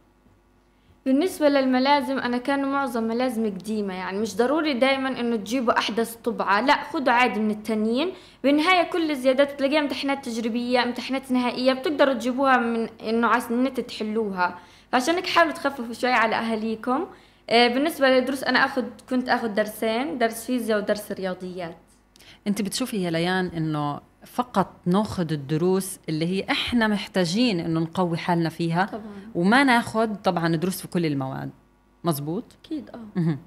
بالنسبة للملازم أنا كانوا معظم ملازم قديمة يعني مش ضروري دايما إنه تجيبوا أحدث طبعة. لا خذوا عادي من التانيين. بالنهاية كل الزيادات بتلاقيها امتحانات تجريبية امتحانات نهائية بتقدروا تجيبوها من إنه على النت تحلوها. فعشان هيك حاولوا تخففوا شوي على أهاليكم. آه، بالنسبة للدروس أنا أخذ كنت أخذ درسين درس فيزياء ودرس رياضيات. أنت بتشوفي يا ليان إنه فقط ناخذ الدروس اللي هي إحنا محتاجين إنه نقوي حالنا فيها طبعا. وما ناخذ طبعا دروس في كل المواد. مزبوط أكيد آه.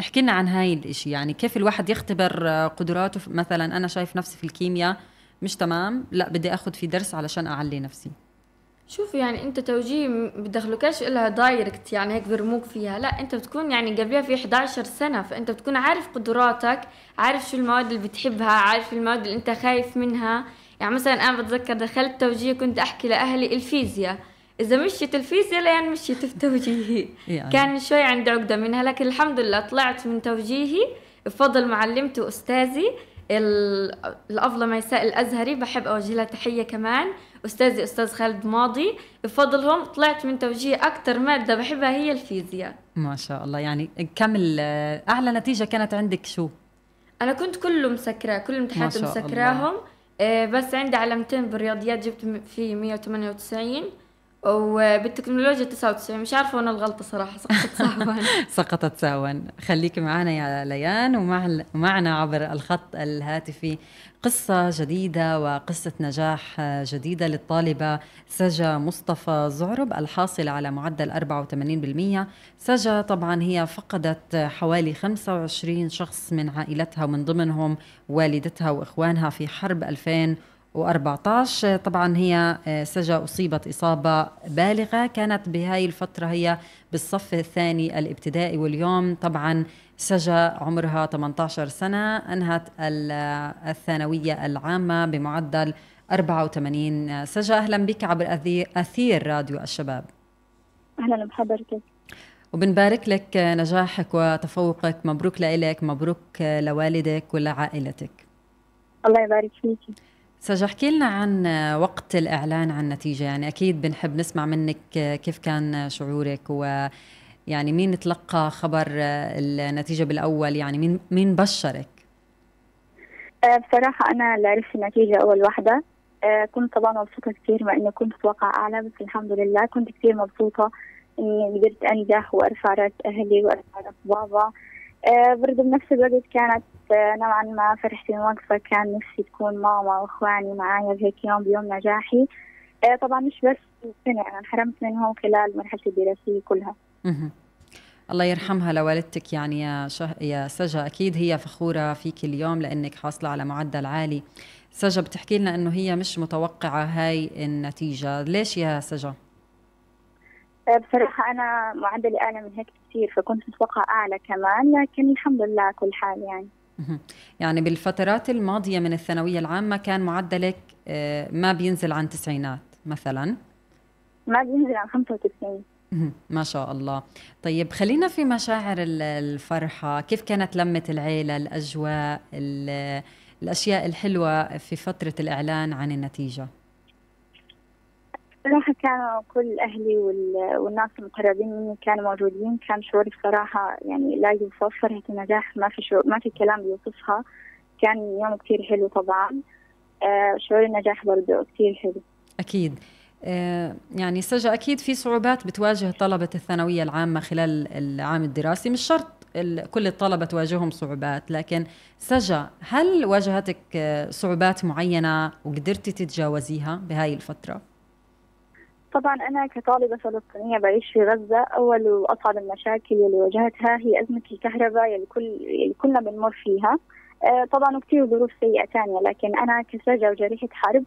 احكي لنا عن هاي الإشي يعني كيف الواحد يختبر قدراته؟ مثلا أنا شايف نفسي في الكيمياء مش تمام لا بدي آخذ في درس علشان أعلي نفسي. شوف يعني انت توجيه بدخلوكاش إلها direct يعني هيك برموك فيها. لا انت بتكون يعني قبلها في 11 سنة فانت بتكون عارف قدراتك عارف شو المواد اللي بتحبها عارف المواد اللي انت خايف منها. يعني مثلا أنا بتذكر دخلت توجيه كنت أحكي لأهلي الفيزياء. إذا مشيت الفيزياء لا يعني مشيت في توجيهي. يعني. كان شوي عندي عقدة منها لكن الحمد لله طلعت من توجيهي بفضل معلمتي وأستاذي الأفضل ميساء الأزهري. بحب أوجه لها تحية كمان. أستاذي أستاذ خالد ماضي بفضلهم طلعت من توجيه أكثر مادة بحبها هي الفيزياء. ما شاء الله يعني كم أعلى نتيجة كانت عندك شو؟ أنا كنت كله مسكراه كل الامتحانات مسكراهم. آه، بس عندي علامتين بالرياضيات جبت فيه 198 وبالتكنولوجيا 99 مش عارفة وأنا الغلطة صراحة سقطت سهوا. سقطت سهوا. خليكي معنا يا ليان ومعنا عبر الخط الهاتفي قصة جديدة وقصة نجاح جديدة للطالبة سجا مصطفى زعرب الحاصلة على معدل 84% سجا طبعا هي فقدت حوالي 25 شخص من عائلتها ومن ضمنهم والدتها وإخوانها في حرب 2000 و14 طبعا هي آه، سجا أصيبت إصابة بالغة. كانت بهاي الفترة هي بالصف الثاني الابتدائي واليوم. طبعا سجا عمرها 18 سنة. أنهت الثانوية العامة بمعدل 84 سجا أهلا بك عبر أثير راديو الشباب. أهلا بحضرتك. وبنبارك لك نجاحك وتفوقك. مبروك لك مبروك لوالدك ولعائلتك. الله يبارك فيكي. سجا احكي لنا عن وقت الإعلان عن النتيجة. يعني أكيد بنحب نسمع منك كيف كان شعورك و يعني مين تلقى خبر النتيجة بالأول؟ يعني مين مين بشرك؟ آه، بصراحة أنا اللي عرفت النتيجة أول واحدة. آه، كنت طبعا مبسوطة كثير مع إني كنت أتوقع أعلى بس الحمد لله كنت كثير مبسوطة إني قدرت أنجح وأرفع رأس أهلي وأرفع رأس بابا. برضه بنفس الوقت كانت نوعا ما فرحتي واقفة كان نفسي تكون ماما وإخواني معايا بهيك يوم بيوم نجاحي. طبعا مش بس سنة أنا انحرمت منهم خلال مرحلتي الدراسية كلها. الله يرحمها لوالدتك يعني يا شه... يا سجا أكيد هي فخورة فيك اليوم لأنك حاصلة على معدل عالي. سجا بتحكي لنا إنه هي مش متوقعة هاي النتيجة. ليش يا سجا بصراحة أنا معدلي أعلى من هيك كثير فكنت متوقع أعلى كمان لكن الحمد لله كل حال يعني. يعني بالفترات الماضية من الثانوية العامة كان معدلك أه، ما بينزل عن تسعينات مثلا؟ ما بينزل عن 95 ما شاء الله. طيب خلينا في مشاعر الفرحة. كيف كانت لمة العيلة الأجواء الأشياء الحلوة في فترة الإعلان عن النتيجة؟ صراحة كانوا كل أهلي والناس المقربين مني كانوا موجودين. كان شعوري بصراحة يعني لا يوصف فرحة النجاح ما في شعور ما في كلام بيوصفها كان يوم كثير حلو طبعا. آه شعور النجاح برضه كثير حلو. أكيد. آه، يعني سجا أكيد في صعوبات بتواجه طلبة الثانوية العامة خلال العام الدراسي. مش شرط كل الطلبة تواجههم صعوبات لكن سجا هل واجهتك آه، صعوبات معينة وقدرتي تتجاوزيها بهاي الفترة؟ طبعا أنا كطالبة فلسطينية بعيش في غزة أول وأصعب المشاكل اللي واجهتها هي أزمة الكهرباء اللي, كل اللي كلنا بنمر فيها. آه، طبعا وكثير ظروف سيئة ثانية لكن أنا كسجا وجريحة حرب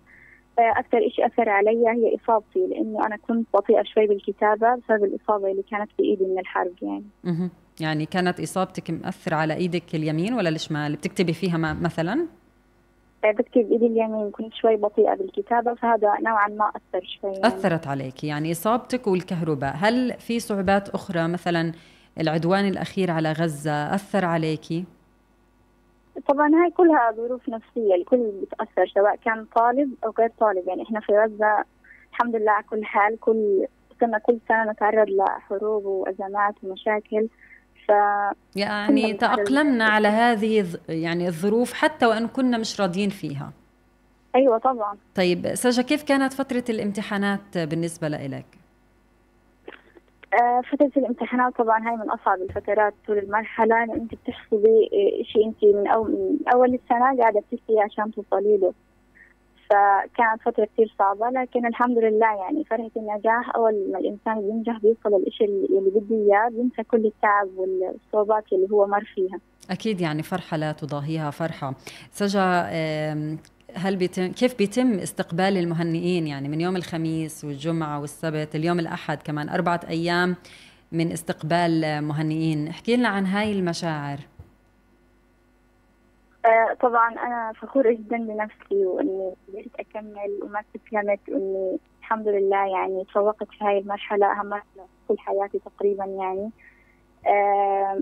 أكثر شيء أثر علي هي إصابتي لأنه أنا كنت بطيئة شوي بالكتابة بسبب الإصابة اللي كانت في ايدي من الحرب يعني. يعني كانت إصابتك مأثرة على إيدك اليمين ولا الشمال؟ بتكتبي فيها مثلا؟ آه، بكتب ايدي اليمين كنت شوي بطيئة بالكتابة فهذا نوعا ما أثر شوي. يعني. أثرت عليك يعني إصابتك والكهرباء هل في صعوبات أخرى؟ مثلا العدوان الأخير على غزة أثر عليكي طبعا هاي كلها ظروف نفسية الكل بتأثر سواء كان طالب أو غير طالب. يعني إحنا في غزة الحمد لله على كل حال كل سنة كل سنة نتعرض لحروب وأزمات ومشاكل. ف يعني تأقلمنا على هذه يعني الظروف حتى وإن كنا مش راضيين فيها. أيوة طبعا. طيب سجا كيف كانت فترة الامتحانات بالنسبة لإلك؟ آه، فترة الامتحانات طبعا هاي من أصعب الفترات طول المرحلة أنت بتحسبي شيء أنت من, أو من أول السنة قاعدة بتحسبي عشان توصلي له. فكانت فترة كثير صعبة لكن الحمد لله يعني فرحة النجاح. أول ما الإنسان بينجح بيوصل للإشي اللي بده إياه بينسى كل التعب والصعوبات اللي هو مر فيها. أكيد يعني فرحة لا تضاهيها فرحة. سجا هل بيتم كيف بيتم استقبال المهنئين؟ يعني من يوم الخميس والجمعة والسبت اليوم الأحد كمان أربعة أيام من استقبال مهنئين. احكي لنا عن هاي المشاعر. طبعا أنا فخورة جدا بنفسي وإني قدرت أكمل وما استسلمت وإني الحمد لله يعني تفوقت في هاي المرحلة أهم مرحلة كل حياتي تقريبا يعني. آه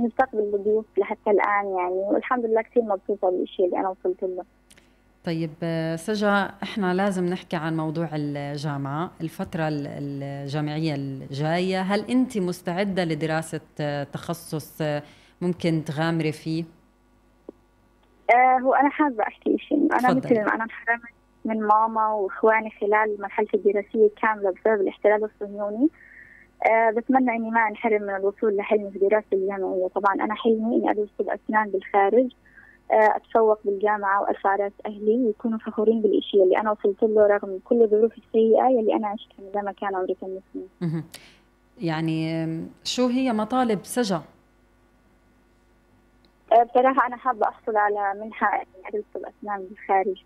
نستقبل الضيوف لحتى الآن يعني والحمد لله كثير مبسوطة بالشيء اللي أنا وصلت له. طيب سجا إحنا لازم نحكي عن موضوع الجامعة الفترة الجامعية الجاية. هل أنت مستعدة لدراسة تخصص ممكن تغامري فيه؟ آه هو أنا حابة أحكي شيء. أنا مثل ما أنا انحرمت من ماما وإخواني خلال مرحلتي الدراسية كاملة بسبب الاحتلال الصهيوني. أه بتمنى إني ما انحرم من الوصول لحلمي في دراستي الجامعية. طبعا أنا حلمي إني أدرس طب أسنان بالخارج. آه، أتفوق بالجامعة وارفع راس أهلي ويكونوا فخورين بالشيء اللي أنا وصلت له رغم كل الظروف السيئة اللي أنا عشتها لما كان عمري 8 سنين. يعني شو هي مطالب سجا؟ آه، بصراحة أنا حابة أحصل على منحة ادرس الأسنان بالخارج.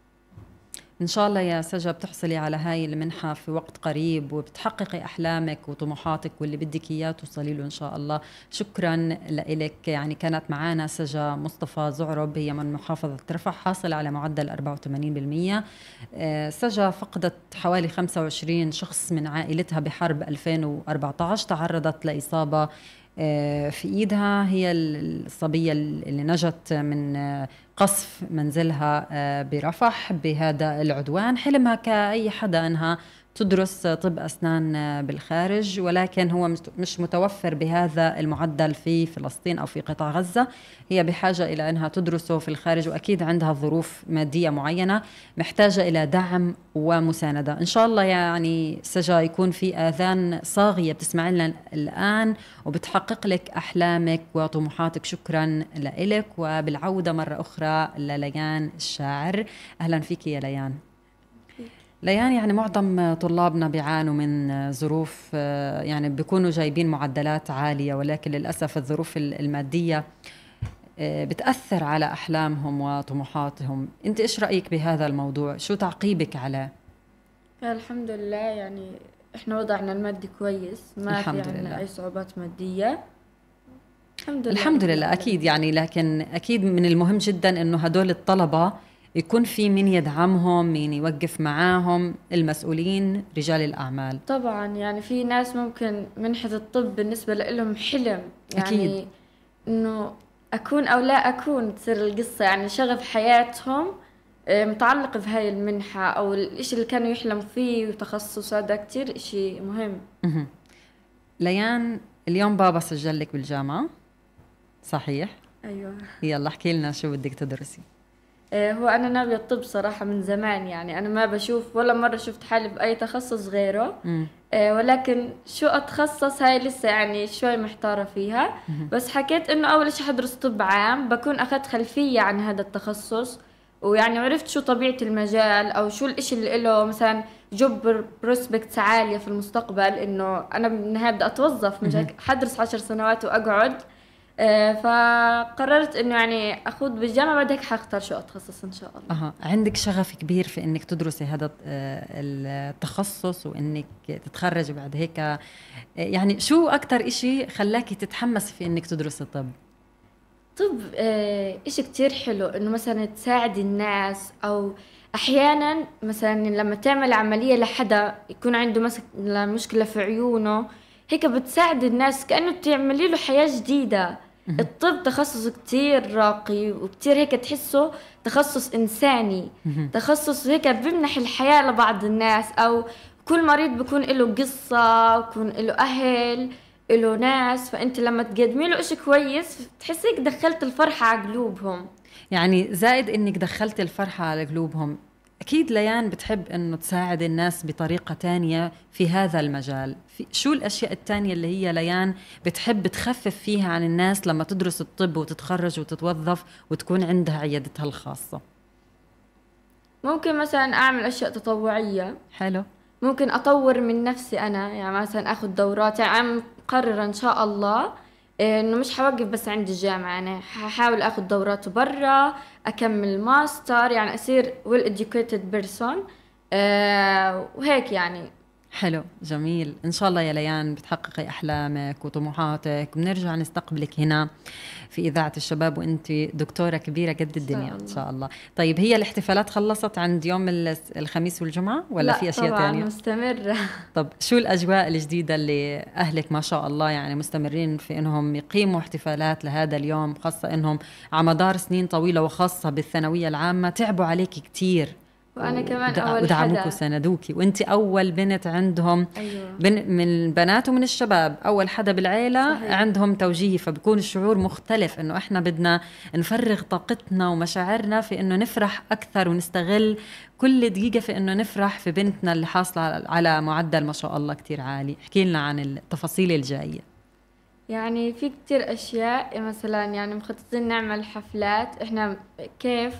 إن شاء الله يا سجا بتحصلي على هاي المنحة في وقت قريب وبتحققي أحلامك وطموحاتك واللي بدك إياه توصلي له إن شاء الله. شكرا لك يعني كانت معنا سجا مصطفى زعرب هي من محافظة رفح حاصلة على معدل 84% آه، سجا فقدت حوالي 25 شخص من عائلتها بحرب 2014 تعرضت لإصابة في إيدها هي الصبية اللي نجت من آه، قصف منزلها آه، برفح بهذا العدوان حلمها كأي حدا أنها تدرس طب أسنان بالخارج ولكن هو مش متوفر بهذا المعدل في فلسطين أو في قطاع غزة. هي بحاجة إلى أنها تدرسه في الخارج وأكيد عندها ظروف مادية معينة محتاجة إلى دعم ومساندة. إن شاء الله يعني سجا يكون في آذان صاغية. بتسمع لنا الآن وبتحقق لك أحلامك وطموحاتك. شكرا لك وبالعودة مرة أخرى لليان الشاعر. أهلا فيك يا ليان. ليان يعني معظم طلابنا بيعانوا من ظروف يعني بيكونوا جايبين معدلات عالية ولكن للأسف الظروف المادية آه، بتأثر على أحلامهم وطموحاتهم. أنت إيش رأيك بهذا الموضوع؟ شو تعقيبك عليه الحمد لله يعني إحنا وضعنا المادي كويس ما الحمد في عنا أي صعوبات مادية. الحمد لله. الحمد لله أكيد يعني لكن أكيد من المهم جدا إنه هدول الطلبة يكون في مين يدعمهم مين يوقف معاهم المسؤولين رجال الأعمال. طبعا يعني في ناس ممكن منحة الطب بالنسبة لهم حلم. يعني أكيد. إنه أكون أو لا أكون تصير القصة يعني شغف حياتهم آه، متعلق بهاي المنحة أو الإشي اللي كانوا يحلموا فيه وتخصص هذا كتير إشي مهم. ليان اليوم بابا سجل لك بالجامعة. صحيح؟ أيوة. يلا احكي لنا شو بدك تدرسي. هو أنا ناوية الطب صراحة من زمان يعني. أنا ما بشوف ولا مرة شفت حالي بأي تخصص غيره. م. آه، ولكن شو أتخصص هاي لسه يعني شوي محتارة فيها. بس حكيت إنه أول شيء حدرس طب عام بكون أخذت خلفية عن هذا التخصص. ويعني عرفت شو طبيعة المجال أو شو الإشي اللي له مثلا job prospects عالية في المستقبل. إنه أنا بالنهاية بدي أتوظف. مش حدرس عشر سنوات وأقعد. آه، فقررت إنه يعني أخوض بالجامعة بعد هيك حأختار شو أتخصص إن شاء الله. أها. عندك شغف كبير في إنك تدرسي هذا آه، التخصص وإنك تتخرجي بعد هيك. آه، يعني شو أكثر إشي خلاكي تتحمسي في إنك تدرسي الطب طب إشي كتير حلو إنه مثلا تساعدي الناس أو أحيانا مثلا لما تعمل عملية لحدا يكون عنده مثلا مشكلة في عيونه هيك بتساعد الناس كأنه تعملي له حياة جديدة. الطب تخصص كتير راقي وكتير هيك تحسه تخصص إنساني. تخصص هيك بيمنح الحياة لبعض الناس أو كل مريض بيكون له قصة بكون له أهل له ناس. فأنت لما تقدمي له إشي كويس تحسيك دخلت الفرحة على قلوبهم. يعني زائد إنك دخلت الفرحة على قلوبهم. أكيد ليان بتحب إنه تساعد الناس بطريقة تانية في هذا المجال. في شو الأشياء التانية اللي هي ليان بتحب تخفف فيها عن الناس لما تدرس الطب وتتخرج وتتوظف وتكون عندها عيادتها الخاصة؟ ممكن مثلا أعمل أشياء تطوعية. حلو. ممكن أطور من نفسي أنا يعني مثلا أخذ دورات يعني مقررة إن شاء الله إنه مش حوقف بس عند الجامعة. يعني ححاول آخذ دورات برا أكمل ماستر يعني أصير well educated person أه وهيك يعني. حلو جميل. إن شاء الله يا ليان بتحققي أحلامك وطموحاتك بنرجع نستقبلك هنا في إذاعة الشباب وأنت دكتورة كبيرة قد الدنيا إن شاء الله. طيب هي الاحتفالات خلصت عند يوم الخميس والجمعة ولا لا في أشياء ثانية مستمرة. طب شو الأجواء الجديدة اللي أهلك ما شاء الله يعني مستمرين في إنهم يقيموا احتفالات لهذا اليوم خاصة إنهم على مدار سنين طويلة وخاصة بالثانوية العامة تعبوا عليك كثير وأنا كمان أول ودعموك وساندوكي وأنت أول بنت عندهم أيوة. بن من البنات ومن الشباب. أول حدا بالعيلة صحيح. عندهم توجيه فبكون الشعور مختلف إنه إحنا بدنا نفرغ طاقتنا ومشاعرنا في إنه نفرح أكثر ونستغل كل دقيقة في إنه نفرح في بنتنا اللي حاصلة على معدل ما شاء الله كثير عالي. احكي لنا عن التفاصيل الجاية. يعني في كتير أشياء مثلا يعني مخططين نعمل حفلات. إحنا كيف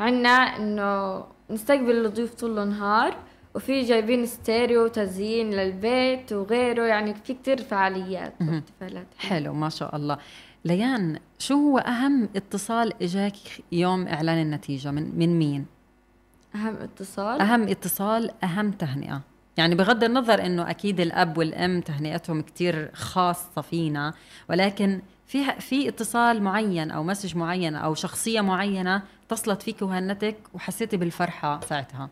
عنا إنه نستقبل الضيوف طول النهار وفي جايبين ستيريو تزيين للبيت وغيره يعني في كتير فعاليات وإحتفالات. حلو ما شاء الله. ليان شو هو أهم اتصال إجاك يوم إعلان النتيجة؟ من, من مين؟ أهم اتصال؟ أهم اتصال أهم تهنئة. يعني بغض النظر إنه أكيد الأب والأم تهنئتهم كتير خاصة فينا ولكن في في اتصال معين أو مسج معين أو شخصية معينة اتصلت فيك وهنتك وحسيتي بالفرحة ساعتها؟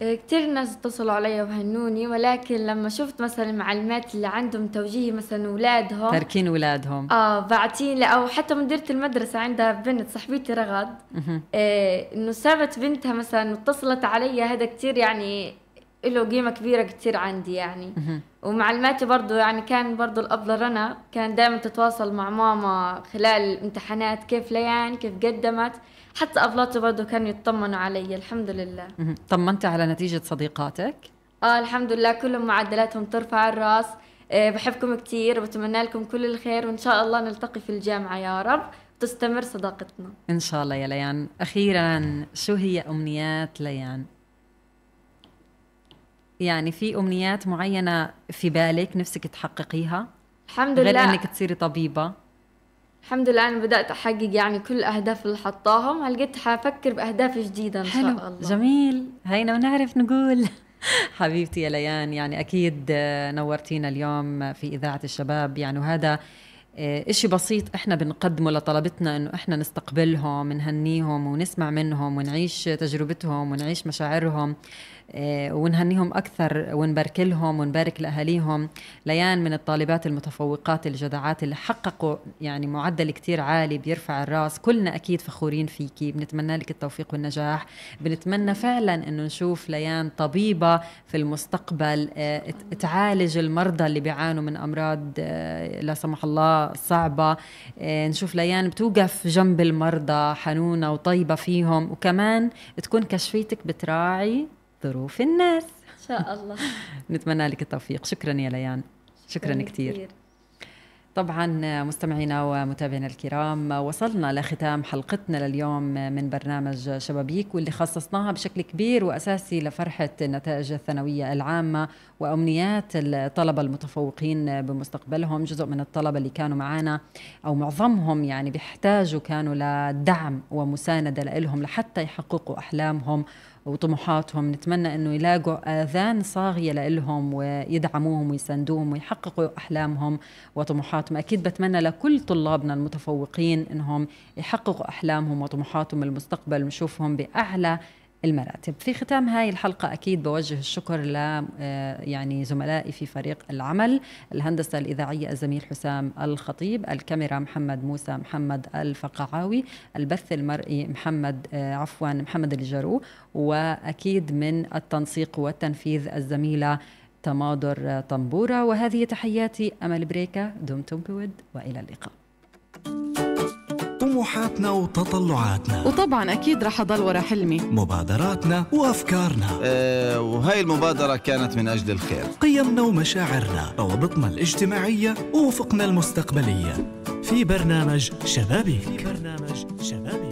إيه، كتير ناس اتصلوا علي وهنوني ولكن لما شفت مثلا المعلمات اللي عندهم توجيه مثلا اولادهم تاركين اولادهم آه باعتين لي أو حتى مديرة المدرسة عندها بنت صاحبتي رغد. إيه إنه سابت بنتها مثلا واتصلت علي هذا كتير يعني له قيمة كبيرة كتير عندي يعني. ومعلماتي برضو يعني كان برضو الأبلة رنا كان دائما تتواصل مع ماما خلال الامتحانات كيف ليان كيف قدمت. حتى أبلاتي برضو كانوا يطمنوا علي الحمد لله. طمنتي على نتيجة صديقاتك؟ آه الحمد لله كلهم معدلاتهم ترفع الرأس. آه بحبكم كثير وبتمنى لكم كل الخير وإن شاء الله نلتقي في الجامعة يا رب. تستمر صداقتنا. إن شاء الله يا ليان. أخيرا شو هي أمنيات ليان؟ يعني في أمنيات معينة في بالك نفسك تحققيها؟ الحمد لله. غير إنك تصيري طبيبة. الحمد لله أنا بدأت أحقق يعني كل الأهداف اللي حطاهم هلقيت حفكر بأهداف جديدة إن. شاء الله. جميل. هينا ونعرف نقول. حبيبتي يا ليان يعني أكيد نورتينا اليوم في إذاعة الشباب. يعني وهذا آه، إشي بسيط إحنا بنقدمه لطلبتنا إنه إحنا نستقبلهم نهنيهم ونسمع منهم ونعيش تجربتهم ونعيش مشاعرهم. آه، ونهنيهم أكثر ونبارك لهم ونبارك لأهاليهم. ليان من الطالبات المتفوقات الجدعات اللي حققوا يعني معدل كتير عالي بيرفع الراس. كلنا أكيد فخورين فيكي. بنتمنى لك التوفيق والنجاح. بنتمنى فعلا إنه نشوف ليان طبيبة في المستقبل آه، تعالج المرضى اللي بيعانوا من أمراض آه، لا سمح الله صعبة. نشوف ليان بتوقف جنب المرضى حنونة وطيبة فيهم. وكمان تكون كشفيتك بتراعي ظروف الناس. إن شاء الله. نتمنى لك التوفيق. شكرا يا ليان. شكرا, شكرا كثير. طبعا مستمعينا ومتابعينا الكرام وصلنا لختام حلقتنا لليوم من برنامج شبابيك واللي خصصناها بشكل كبير وأساسي لفرحة النتائج الثانوية العامة وأمنيات الطلبة المتفوقين بمستقبلهم. جزء من الطلبة اللي كانوا معنا أو معظمهم يعني بيحتاجوا كانوا لدعم ومساندة لهم لحتى يحققوا أحلامهم وطموحاتهم. نتمنى إنه يلاقوا آذان صاغية لهم ويدعموهم ويساندوهم ويحققوا أحلامهم وطموحاتهم. أكيد بتمنى لكل طلابنا المتفوقين إنهم يحققوا أحلامهم وطموحاتهم المستقبل ونشوفهم بأعلى المراتب. في ختام هاي الحلقة أكيد بوجه الشكر ل آه، يعني زملائي في فريق العمل الهندسة الإذاعية الزميل حسام الخطيب الكاميرا محمد موسى محمد الفقعاوي البث المرئي محمد آه، عفوا محمد الجرو وأكيد من التنسيق والتنفيذ الزميلة تماضر طنبورة. وهذه تحياتي أمل بريكا دمتم بود وإلى اللقاء. طموحاتنا وتطلعاتنا. وطبعا أكيد رح أضل ورا حلمي. مبادراتنا وأفكارنا. أه وهي المبادرة كانت من أجل الخير. قيمنا ومشاعرنا روابطنا الاجتماعية ووفقنا المستقبلية. في برنامج شبابيك. في برنامج شبابيك.